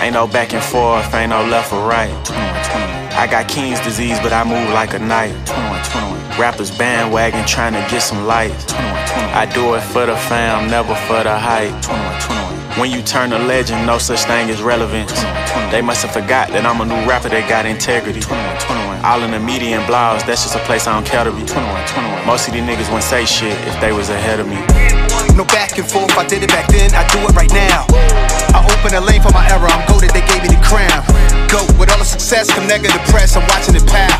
Ain't no back and forth, ain't no left or right. I got King's disease, but I move like a knight. Rappers bandwagon trying to get some light. I do it for the fam, never for the hype. When you turn a legend, no such thing as relevance. They must have forgot that I'm a new rapper that got integrity. All in the media and blogs, that's just a place I don't care to be. Most of these niggas wouldn't say shit if they was ahead of me. No back and forth, I did it back then, I do it right now. I open a lane for my era, I'm goaded, they gave me the crown. Go with all the success, come negative press, I'm watching it pal.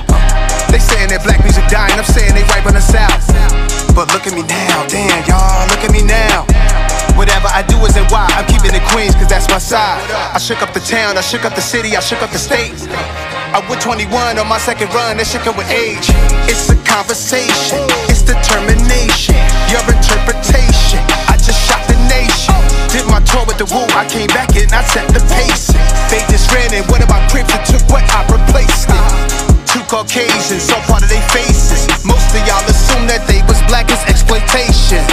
They saying that black music dying, I'm saying they right on the south. But look at me now, damn, y'all, look at me now. Whatever I do is in why I'm keeping it Queens, cause that's my side. I shook up the town, I shook up the city, I shook up the state. I went 21 on my second run, that shit come with age. It's a conversation, it's determination, your interpretation. My tour with the woo, I came back and I set the pace. They just ran in, what about Crips? It took what I replaced it. Two Caucasians, so part of their faces. Most of y'all assume that they was black as exploitation.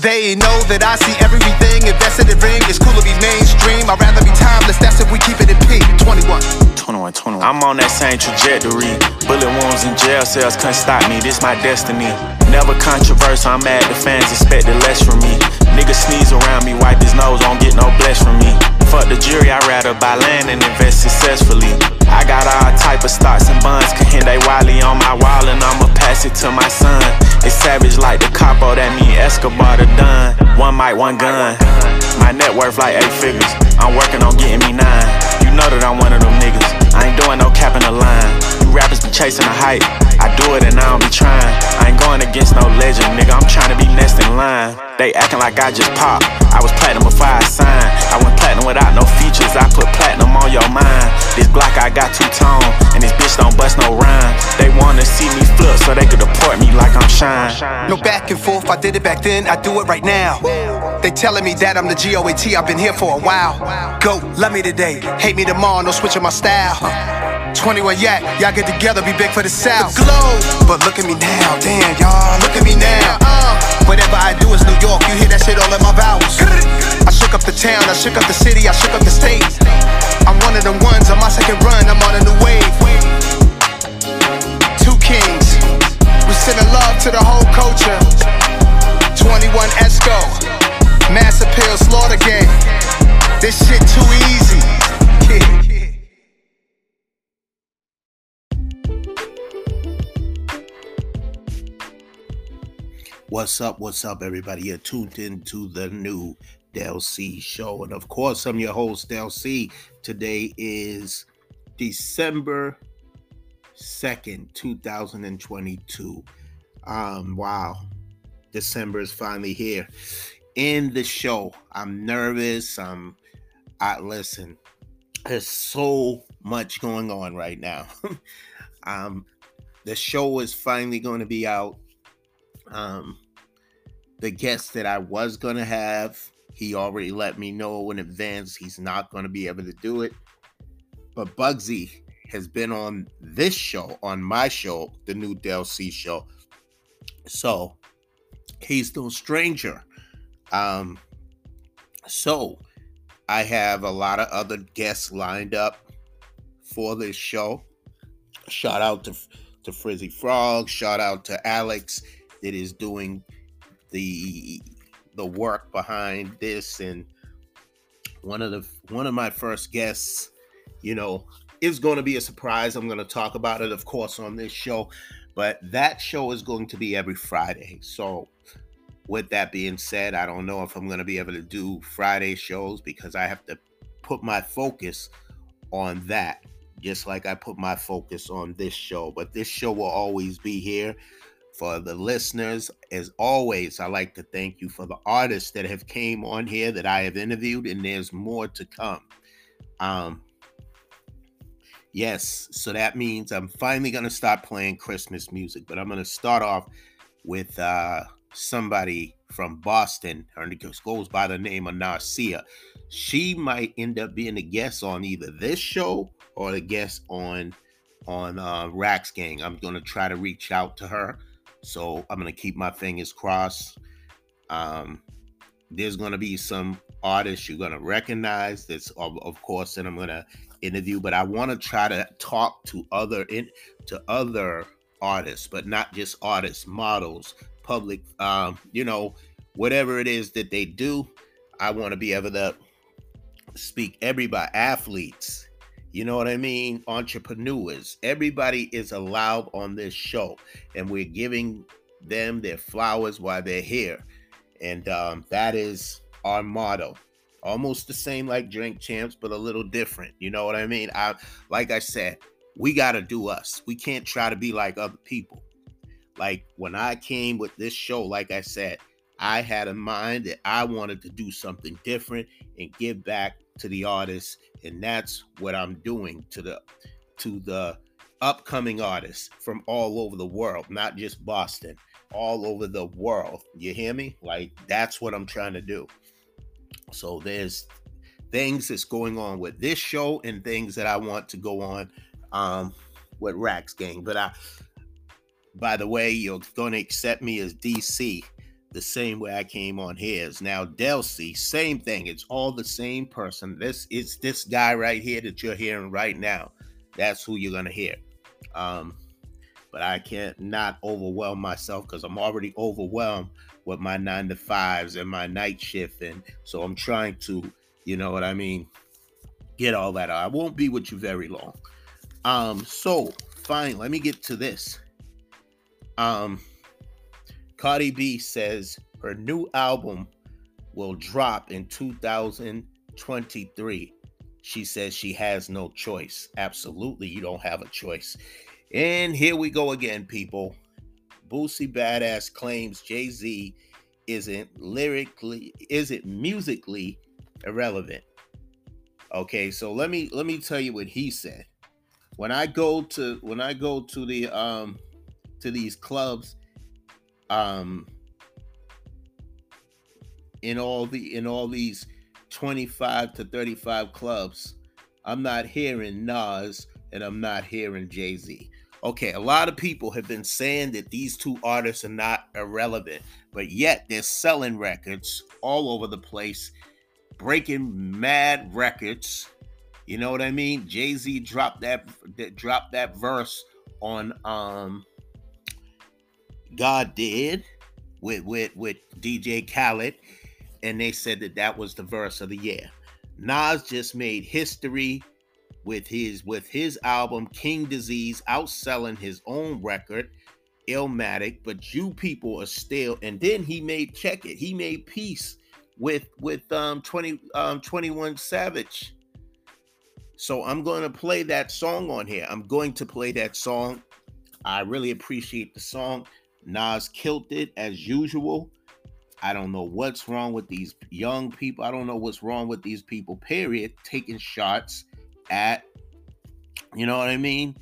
They know that I see everything invested in ring. It's cool to be mainstream. I'd rather be timeless. That's if we keep it in P. 21. 21, 21. I'm on that same trajectory. Bullet wounds and jail cells couldn't stop me. This my destiny. Never controversial. I'm mad the fans expected less from me. Niggas sneeze around me, wipe his nose, won't get no bless from me. Fuck the jury, I'd rather buy land and invest successfully. I got all type of stocks and bonds, Kehinde Wiley on my wall, and I'ma pass it to my son. It's savage like the capo, that mean Escobar the done. One mic, one gun. My net worth like eight figures. I'm working on getting me nine. You know that I'm one of them niggas. I ain't doing no cap in the line. You rappers be chasing the hype. I do it and I don't be trying. I ain't going against no legend, nigga. I'm trying to be next in line. They acting like I just popped. I was platinum before I signed. I went platinum without no features. I put platinum on your mind. This block I got two tone, and this bitch don't bust no rhyme. They wanna see me flip so they could deport me like I'm shine. No back and forth, I did it back then, I do it right now. They telling me that I'm the GOAT, I've been here for a while. Go, love me today, hate me tomorrow, no switching my style. 21 yak, y'all get together, be big for the South. The globe. But look at me now, damn, y'all, look at me now. Uh, whatever I do is New York, you hear that shit all in my vowels. I shook up the town, I shook up the city, I shook up the state. I'm one of them ones on my second run, I'm on a new wave. Two kings, we sending love to the whole culture. 21 Esco, Mass Appeal Slaughter Gang. This shit too easy. What's up? What's up, everybody? You're tuned in to the new Del C show. And of course, I'm your host, Del C. Today is December 2nd, 2022. Um, wow. December is finally here. In the show, I'm nervous. I'm I listen. There's so much going on right now. um, the show is finally going to be out. Um, the guest that I was going to have, he already let me know in advance he's not going to be able to do it. But Bugsy has been on this show, on my show, the new Del C show. So he's no stranger. Um, so I have a lot of other guests lined up for this show. Shout out to to Frizzy Frog. Shout out to Alex that is doing the the work behind this. And one of the one of my first guests you know is going to be a surprise. I'm going to talk about it of course on this show but that show is going to be every friday. So with that being said i don't know if i'm going to be able to do friday shows because i have to put my focus on that just like i put my focus on this show. But this show will always be here for the listeners as always i like to thank you for the artists that have came on here that i have interviewed and there's more to come. Um yes so that means i'm finally going to start playing christmas music but i'm going to start off with uh somebody from boston her goes by the name of narcia. She might end up being a guest on either this show or a guest on on uh rax gang. I'm going to try to reach out to her so I'm gonna keep my fingers crossed. Um, there's going to be some artists you're going to recognize. That's of, of course, and I'm going to interview, but I want to try to talk to other in to other artists, but not just artists, models, public, um, you know, whatever it is that they do. I want to be able to speak everybody, athletes, you know what I mean? Entrepreneurs. Everybody is allowed on this show, and we're giving them their flowers while they're here. And um, that is our motto. Almost the same like Drink Champs, but a little different. You know what I mean? I like I said, we gotta do us. We can't try to be like other people. Like when I came with this show, like I said, I had in mind that I wanted to do something different and give back to the artists, and that's what I'm doing to the to the upcoming artists from all over the world, not just Boston, all over the world. You hear me? Like that's what I'm trying to do. So there's things that's going on with this show and things that I want to go on um with Rax Gang. But I by the way, you're gonna accept me as DC the same way I came on his. Now Del C, same thing. It's all the same person. This it's this guy right here that you're hearing right now. That's who you're gonna hear. Um, but I can't not overwhelm myself because I'm already overwhelmed with my nine to fives and my night shift, and so I'm trying to, you know what I mean, get all that. Out. I won't be with you very long. Um, so fine. Let me get to this. Um, Cardi B says her new album will drop in 2023. She says she has no choice. Absolutely, you don't have a choice. And here we go again, people. Boosie Badass claims Jay Z isn't lyrically, isn't musically irrelevant. Okay, so let me let me tell you what he said. When I go to when I go to the um to these clubs um in all the in all these 25 to 35 clubs i'm not hearing nas and i'm not hearing jay-z. Okay a lot of people have been saying that these two artists are not irrelevant but yet they're selling records all over the place breaking mad records. You know what i mean? Jay-z dropped that, that dropped that verse on um God did with with with DJ Khaled, and they said that that was the verse of the year. Nas just made history with his with his album King Disease outselling his own record Illmatic, but you people are still. And then he made check it. He made peace with with um 20 um 21 Savage. So I'm going to play that song on here. I'm going to play that song. I really appreciate the song. Nas killed it as usual. I don't know what's wrong with these young people. I don't know what's wrong with these people, period, taking shots at, you know what I mean?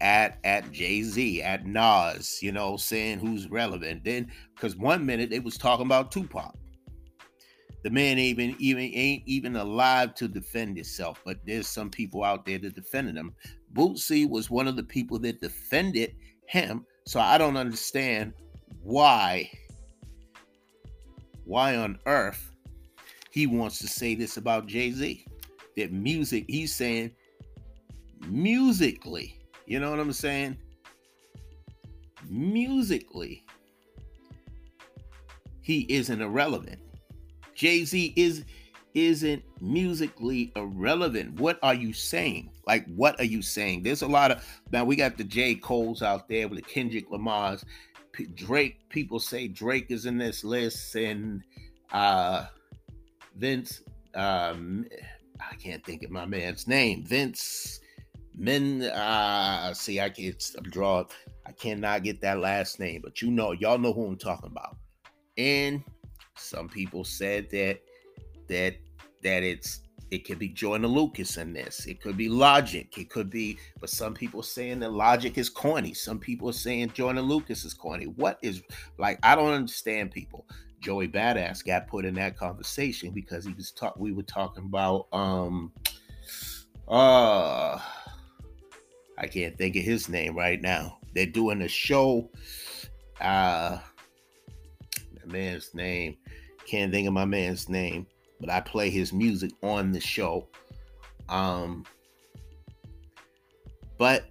At at Jay-Z, at Nas, you know, saying who's relevant. Then because one minute they was talking about Tupac. The man even even ain't even alive to defend himself, but there's some people out there that defended him. Boosie was one of the people that defended him so I don't understand why why on earth he wants to say this about Jay-Z. That music, he's saying musically, you know what I'm saying? Musically, he isn't irrelevant. Jay-Z is isn't musically irrelevant. What are you saying? Like, what are you saying? There's a lot of now we got the J. Cole's out there with the Kendrick Lamar's. P- Drake, people say Drake is in this list, and uh Vince, um, I can't think of my man's name. Vince Men, uh, see, I can't draw. I cannot get that last name, but you know, y'all know who I'm talking about. And some people said that that that it's it could be Joyner Lucas in this. It could be Logic. It could be, but some people saying that Logic is corny. Some people are saying Joyner Lucas is corny. What is like? I don't understand people. Joey Badass got put in that conversation because he was talk. We were talking about um, uh, I can't think of his name right now. They're doing a show. Uh, the man's name Can't think of my man's name, but I play his music on the show. Um, but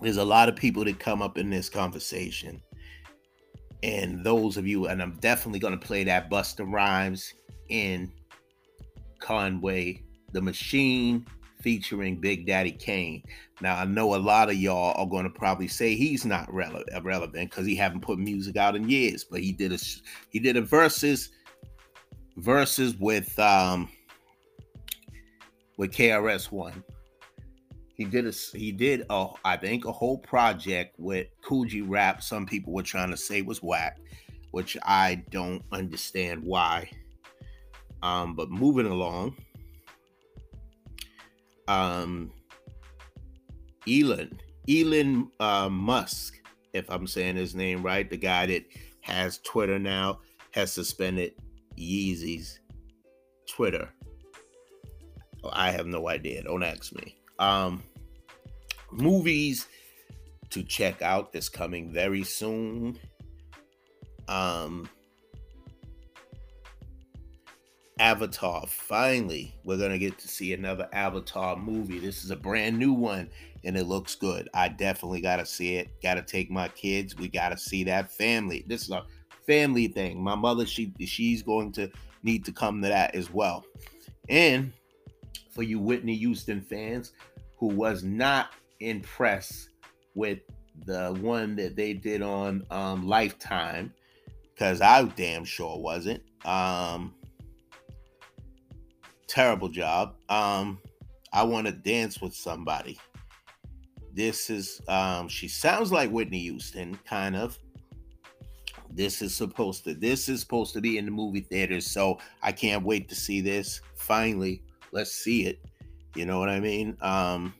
there's a lot of people that come up in this conversation. And those of you, and I'm definitely going to play that Busta Rhymes in Conway the Machine featuring Big Daddy Kane. Now I know a lot of y'all are going to probably say he's not rele- relevant because he haven't put music out in years, but he did a he did a verses verses with um with KRS One. He did a he did a I think a whole project with Kool Rap. Some people were trying to say was whack, which I don't understand why. Um, but moving along um, Elon, Elon uh, Musk, if I'm saying his name right, the guy that has Twitter now, has suspended Yeezy's Twitter. Oh, I have no idea. Don't ask me. Um, movies to check out that's coming very soon. Um, Avatar. Finally, we're going to get to see another Avatar movie. This is a brand new one and it looks good. I definitely got to see it. Got to take my kids. We got to see that family. This is a family thing. My mother, she she's going to need to come to that as well. And for you Whitney Houston fans who was not impressed with the one that they did on um, Lifetime, because I damn sure wasn't. Um, terrible job. Um, I want to dance with somebody. This is um, she sounds like Whitney Houston, kind of. This is supposed to this is supposed to be in the movie theaters, so I can't wait to see this. Finally, let's see it. You know what I mean? Um,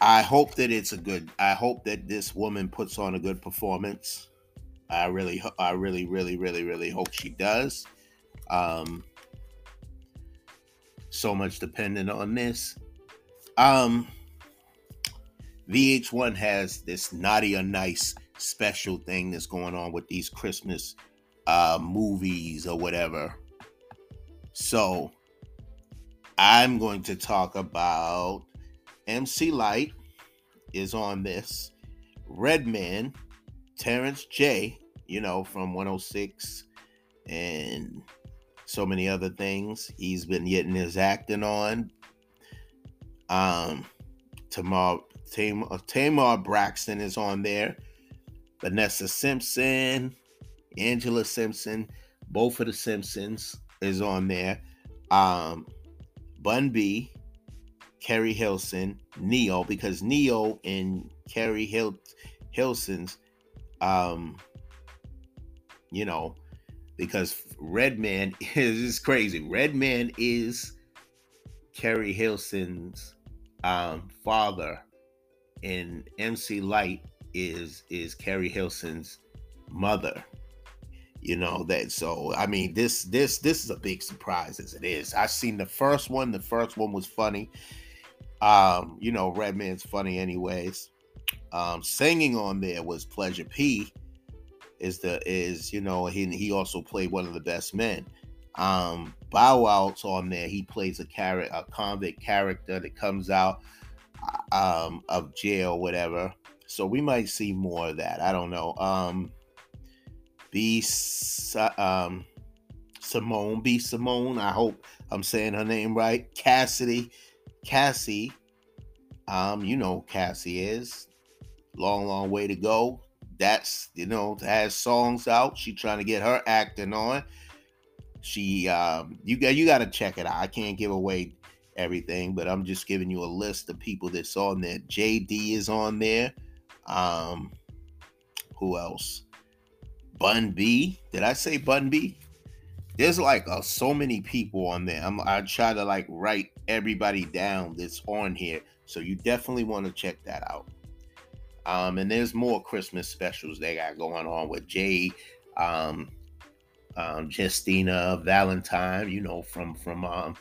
I hope that it's a good. I hope that this woman puts on a good performance. I really, I really, really, really, really hope she does. Um, so much dependent on this. Um, VH1 has this naughty or nice special thing that's going on with these Christmas uh, movies or whatever. So I'm going to talk about MC Lyte is on this. Redman, Terrence J, you know, from 106 and so many other things. He's been getting his acting on. Um, Tamar Tamar, Tamar Braxton is on there. Vanessa Simpson, Angela Simpson, both of the Simpsons is on there. Um, Bun B, Keri Hilson, Ne-Yo, because Ne-Yo and Keri Hil- Hilson's, um, you know, because Redman is, is crazy. Redman is Keri Hilson's um, father, and MC Lyte is is Keri Hilson's mother. You know that. So I mean, this this this is a big surprise as it is. I've seen the first one. The first one was funny. Um, you know, Redman's funny anyways. Um, singing on there was Pleasure P is the is you know he he also played one of the best men. Um, Bow Wow's on there. He plays a character, a convict character that comes out um, of jail, whatever. So we might see more of that. I don't know. Um, B. Um, Simone, B. Simone. I hope I'm saying her name right. Cassidy, Cassie. Um, you know Cassie is. Long, long way to go that's you know has songs out. She trying to get her acting on. She um you got you got to check it out. I can't give away everything, but I'm just giving you a list of people that's on there. JD is on there. Um who else? Bun B. Did I say Bun B? There's like uh, so many people on there. I'm, I try to like write everybody down that's on here. So you definitely want to check that out. Um, and there's more Christmas specials they got going on with Jay, um, um, Justina Valentine, you know, from from um,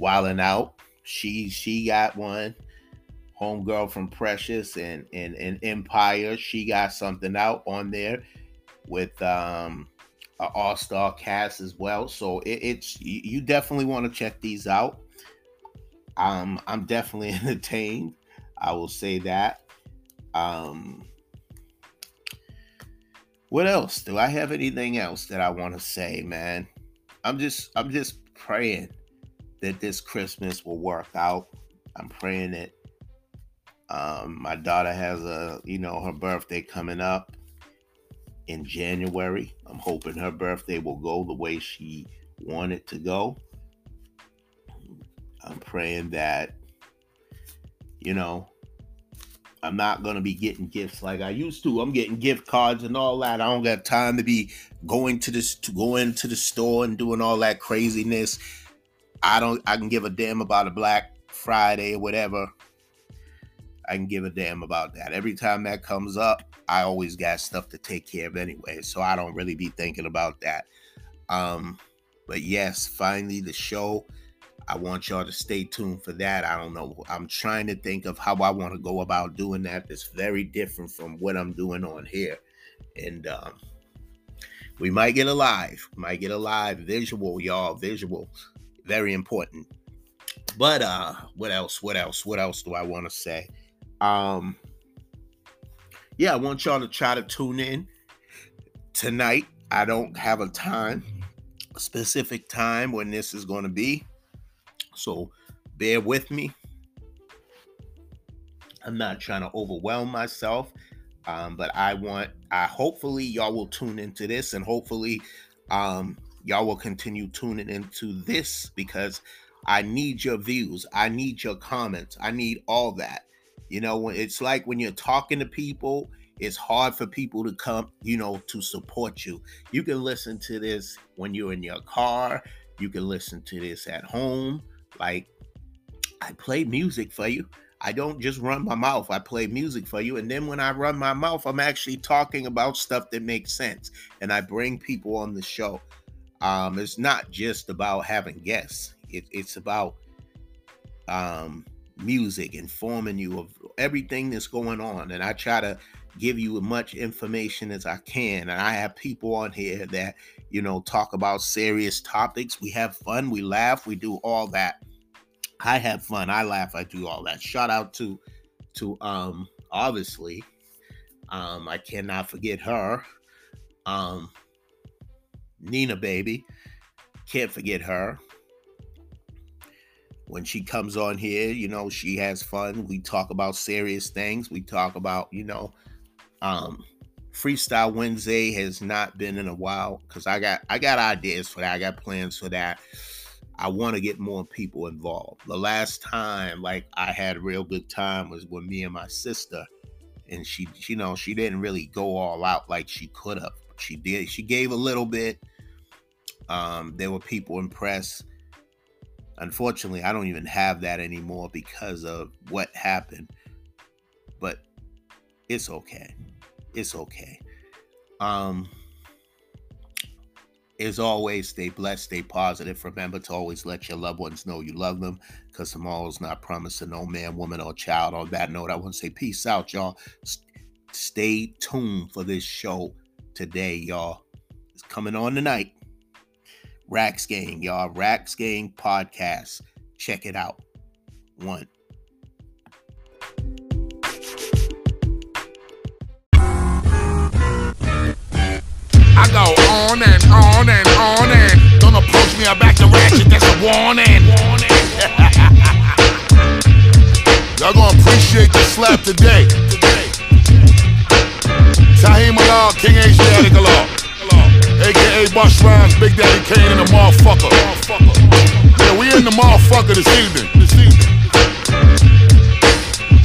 Wildin' Out. She she got one. Homegirl from Precious and, and and Empire, she got something out on there with um an all star cast as well. So it, it's you definitely want to check these out. Um, I'm definitely entertained. I will say that. Um, what else? Do I have anything else that I want to say, man? I'm just I'm just praying that this Christmas will work out. I'm praying that um, my daughter has a you know her birthday coming up in January. I'm hoping her birthday will go the way she wanted to go. I'm praying that, you know, I'm not gonna be getting gifts like I used to. I'm getting gift cards and all that. I don't got time to be going to this to go into the store and doing all that craziness. I don't I can give a damn about a Black Friday or whatever. I can give a damn about that. Every time that comes up, I always got stuff to take care of anyway, so I don't really be thinking about that. Um, but yes, finally the show. I want y'all to stay tuned for that. I don't know. I'm trying to think of how I want to go about doing that. That's very different from what I'm doing on here. And um, we might get a live, might get a live visual, y'all. Visual, very important. But uh, what else? What else? What else do I want to say? Um, yeah, I want y'all to try to tune in tonight. I don't have a time, a specific time when this is going to be. So bear with me. I'm not trying to overwhelm myself, um, but I want, I hopefully y'all will tune into this and hopefully um, y'all will continue tuning into this because I need your views. I need your comments. I need all that. You know, when it's like when you're talking to people, it's hard for people to come, you know, to support you. You can listen to this when you're in your car. You can listen to this at home. Like, I play music for you. I don't just run my mouth. I play music for you. And then when I run my mouth, I'm actually talking about stuff that makes sense. And I bring people on the show. Um, it's not just about having guests. It, it's about um, music, informing you of everything that's going on. And I try to give you as much information as I can. And I have people on here that, you know, talk about serious topics. We have fun, we laugh, we do all that. I have fun, I laugh, I do all that. Shout out to to um obviously um I cannot forget her. Um Nina baby. Can't forget her when she comes on here, you know, she has fun. We talk about serious things. We talk about, you know, um Freestyle Wednesday has not been in a while because I got I got ideas for that. I got plans for that. I want to get more people involved. The last time like I had a real good time was with me and my sister. And she, you know, she didn't really go all out like she could have. She did. She gave a little bit. Um, there were people impressed Unfortunately, I don't even have that anymore because of what happened. But it's okay. It's okay. Um as always, stay blessed, stay positive. Remember to always let your loved ones know you love them because tomorrow is not promised to no man, woman, or child. On that note, I want to say peace out, y'all. Stay tuned for this show today, y'all. It's coming on tonight. Racks Gang, y'all. Racks Gang podcast. Check it out. One. I go on and on and on and don't approach me, I back to ratchet, that's a warning. Y'all gonna appreciate the slap today. Tahim Allah, King Asiatic Allah aka Busta Rhymes, Big Daddy Kane, and the motherfucker. Yeah, we in the motherfucker this evening. This evening.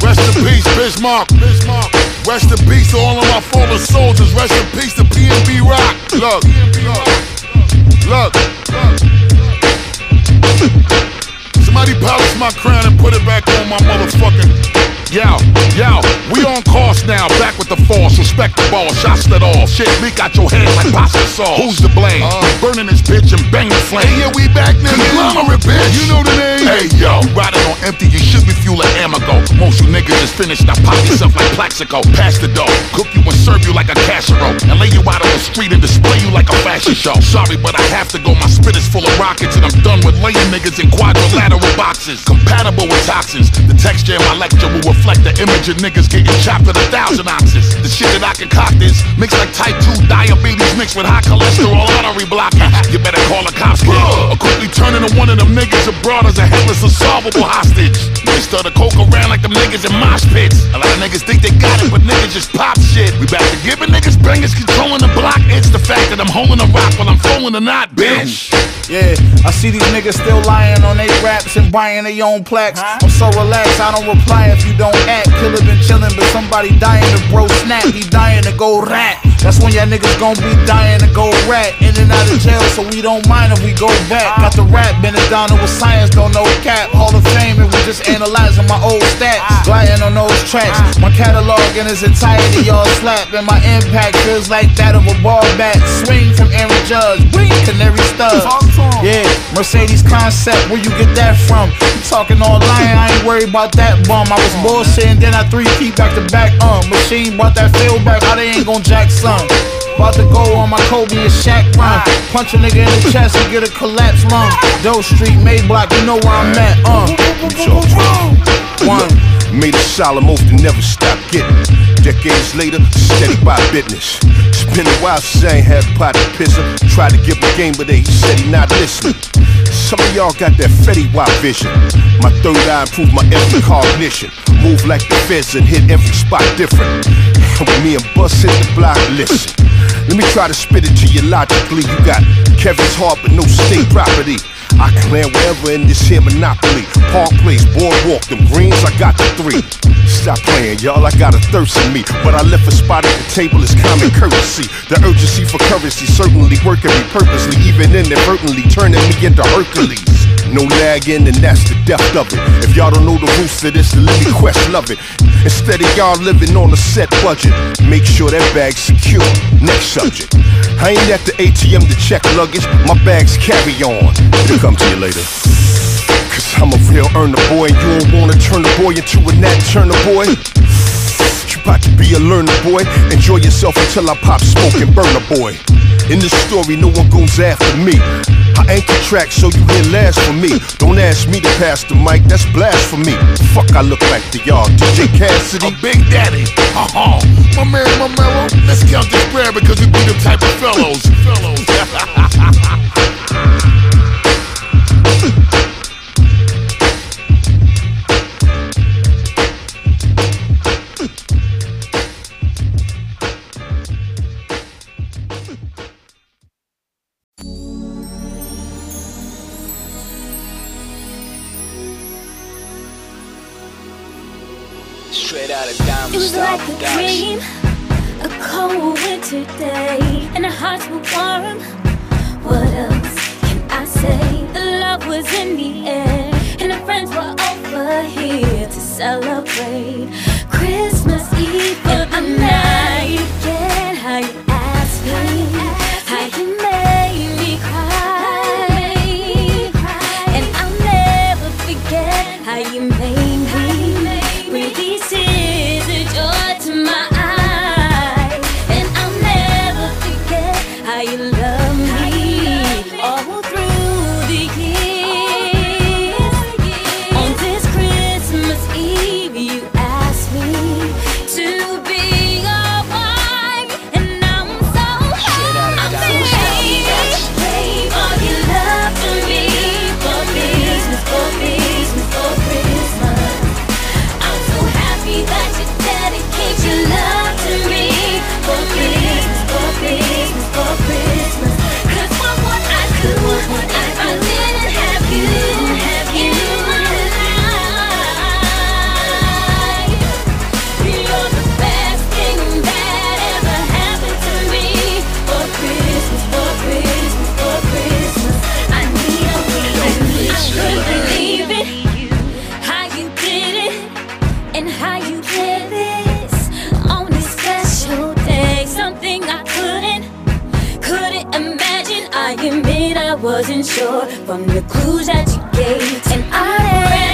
Rest in peace, Biz Markie. Bismarck. Rest in peace to all of my fallen soldiers. Rest in peace to PNB Rock. Look, look. Somebody polish my crown and put it back on my motherfucking Yo, yo, we on course now, back with the force, respect ball, shots that all, shit leak out your head like pasta sauce. Who's to blame? Uh, Burning this bitch and bang the flame. Hey, yeah, we back now. Conglomerate, bitch. You know the name. Hey, yo, riding on empty, you should be fueling Amoco. Most you niggas just finished. I pop yourself like Plaxico. Pass the dough. Cook you and serve you like a casserole. And lay you out on the street and display you like a fashion show. Sorry, but I have to go. My spit is full of rockets and I'm done with laying niggas in quadrilateral boxes. Compatible with toxins. The texture in my lecture will reflect the image of niggas getting chopped at a thousand ounces. The shit that I concoct is mixed like type 2 diabetes mixed with high cholesterol artery blocking. You better call the cops, kid. Or quickly turn into one of them niggas abroad as a headless, unsolvable hostage. Start to coke around like them niggas in mosh pits. A lot of niggas think they got it, but niggas just pop shit. We back to giving niggas bangers, controlling the block. It's the fact that I'm holding a rock while I'm throwing a knot, bitch. Yeah, I see these niggas still lying on their raps and buying their own plaques. I'm so relaxed, I don't reply if you don't act. Killer been chillin', but somebody dying to bro snap. He dying to go rat. That's when y'all niggas gon' be dying to go rat. In and out of jail, so we don't mind if we go back. Got the rap, been it down with science, don't know cap. Hall of Fame, and we just analyzing my old stats. Gliding on those tracks. My catalog in its entirety, y'all slap. And my impact feels like that of a ball bat. Swing from Aaron Judge, bling, canary studs. Yeah, Mercedes concept, where you get that from? Talking all lying, I ain't worried about that bum. I was bullshitting, then I three feet back to back. Uh, machine brought that feel back, how they ain't gon' jack some. About to go on my Kobe and Shaq run. Punch a nigga in the chest and get a collapse lung. Doe Street, Mayblock, you know where I'm at. Uh, Made a solemn oath to never stop getting. Decades later, steady by business. It's been a while since I ain't had a pot to pisser. Tried to give him game, but he said he not listening. Some of y'all got that Fetty Wap vision. My third eye improved my every cognition. Move like the feds and hit every spot different. When me and Bus hit the block, listen. Let me try to spit it to you logically. You got Kevin's heart, but no state property. I land wherever in this here monopoly. Park Place, Boardwalk, them greens, I got the three. Stop playing, y'all, I got a thirst in me. But I left a spot at the table is common courtesy. The urgency for currency certainly working me purposely, even inadvertently turning me into Hercules. No lagging, and that's the depth of it. If y'all don't know the roots of this, let me quest love it. Instead of y'all living on a set budget, make sure that bag's secure. Next subject. I ain't at the ATM to check luggage, my bags carry on. It'll come to you later. Cause I'm a real earner boy, and you don't wanna turn the boy into a nat turner boy. You about to be a learner boy. Enjoy yourself until I pop smoke and burn a boy. In this story, no one goes after me. I anchor track so you hear last for me. Don't ask me to pass the mic, that's blasphemy. Fuck, I look like to y'all. DJ Cassidy. A Big Daddy. Uh-huh. My man, my mellow. Let's count this bread because we be the type of fellows. Fellows. Straight out of Diamond It was like a dream, a cold winter day, and our hearts were warm. What else can I say? The love was in the air, and our friends were over here to celebrate Christmas Eve for the night. I admit I wasn't sure from the clues that you gave, and I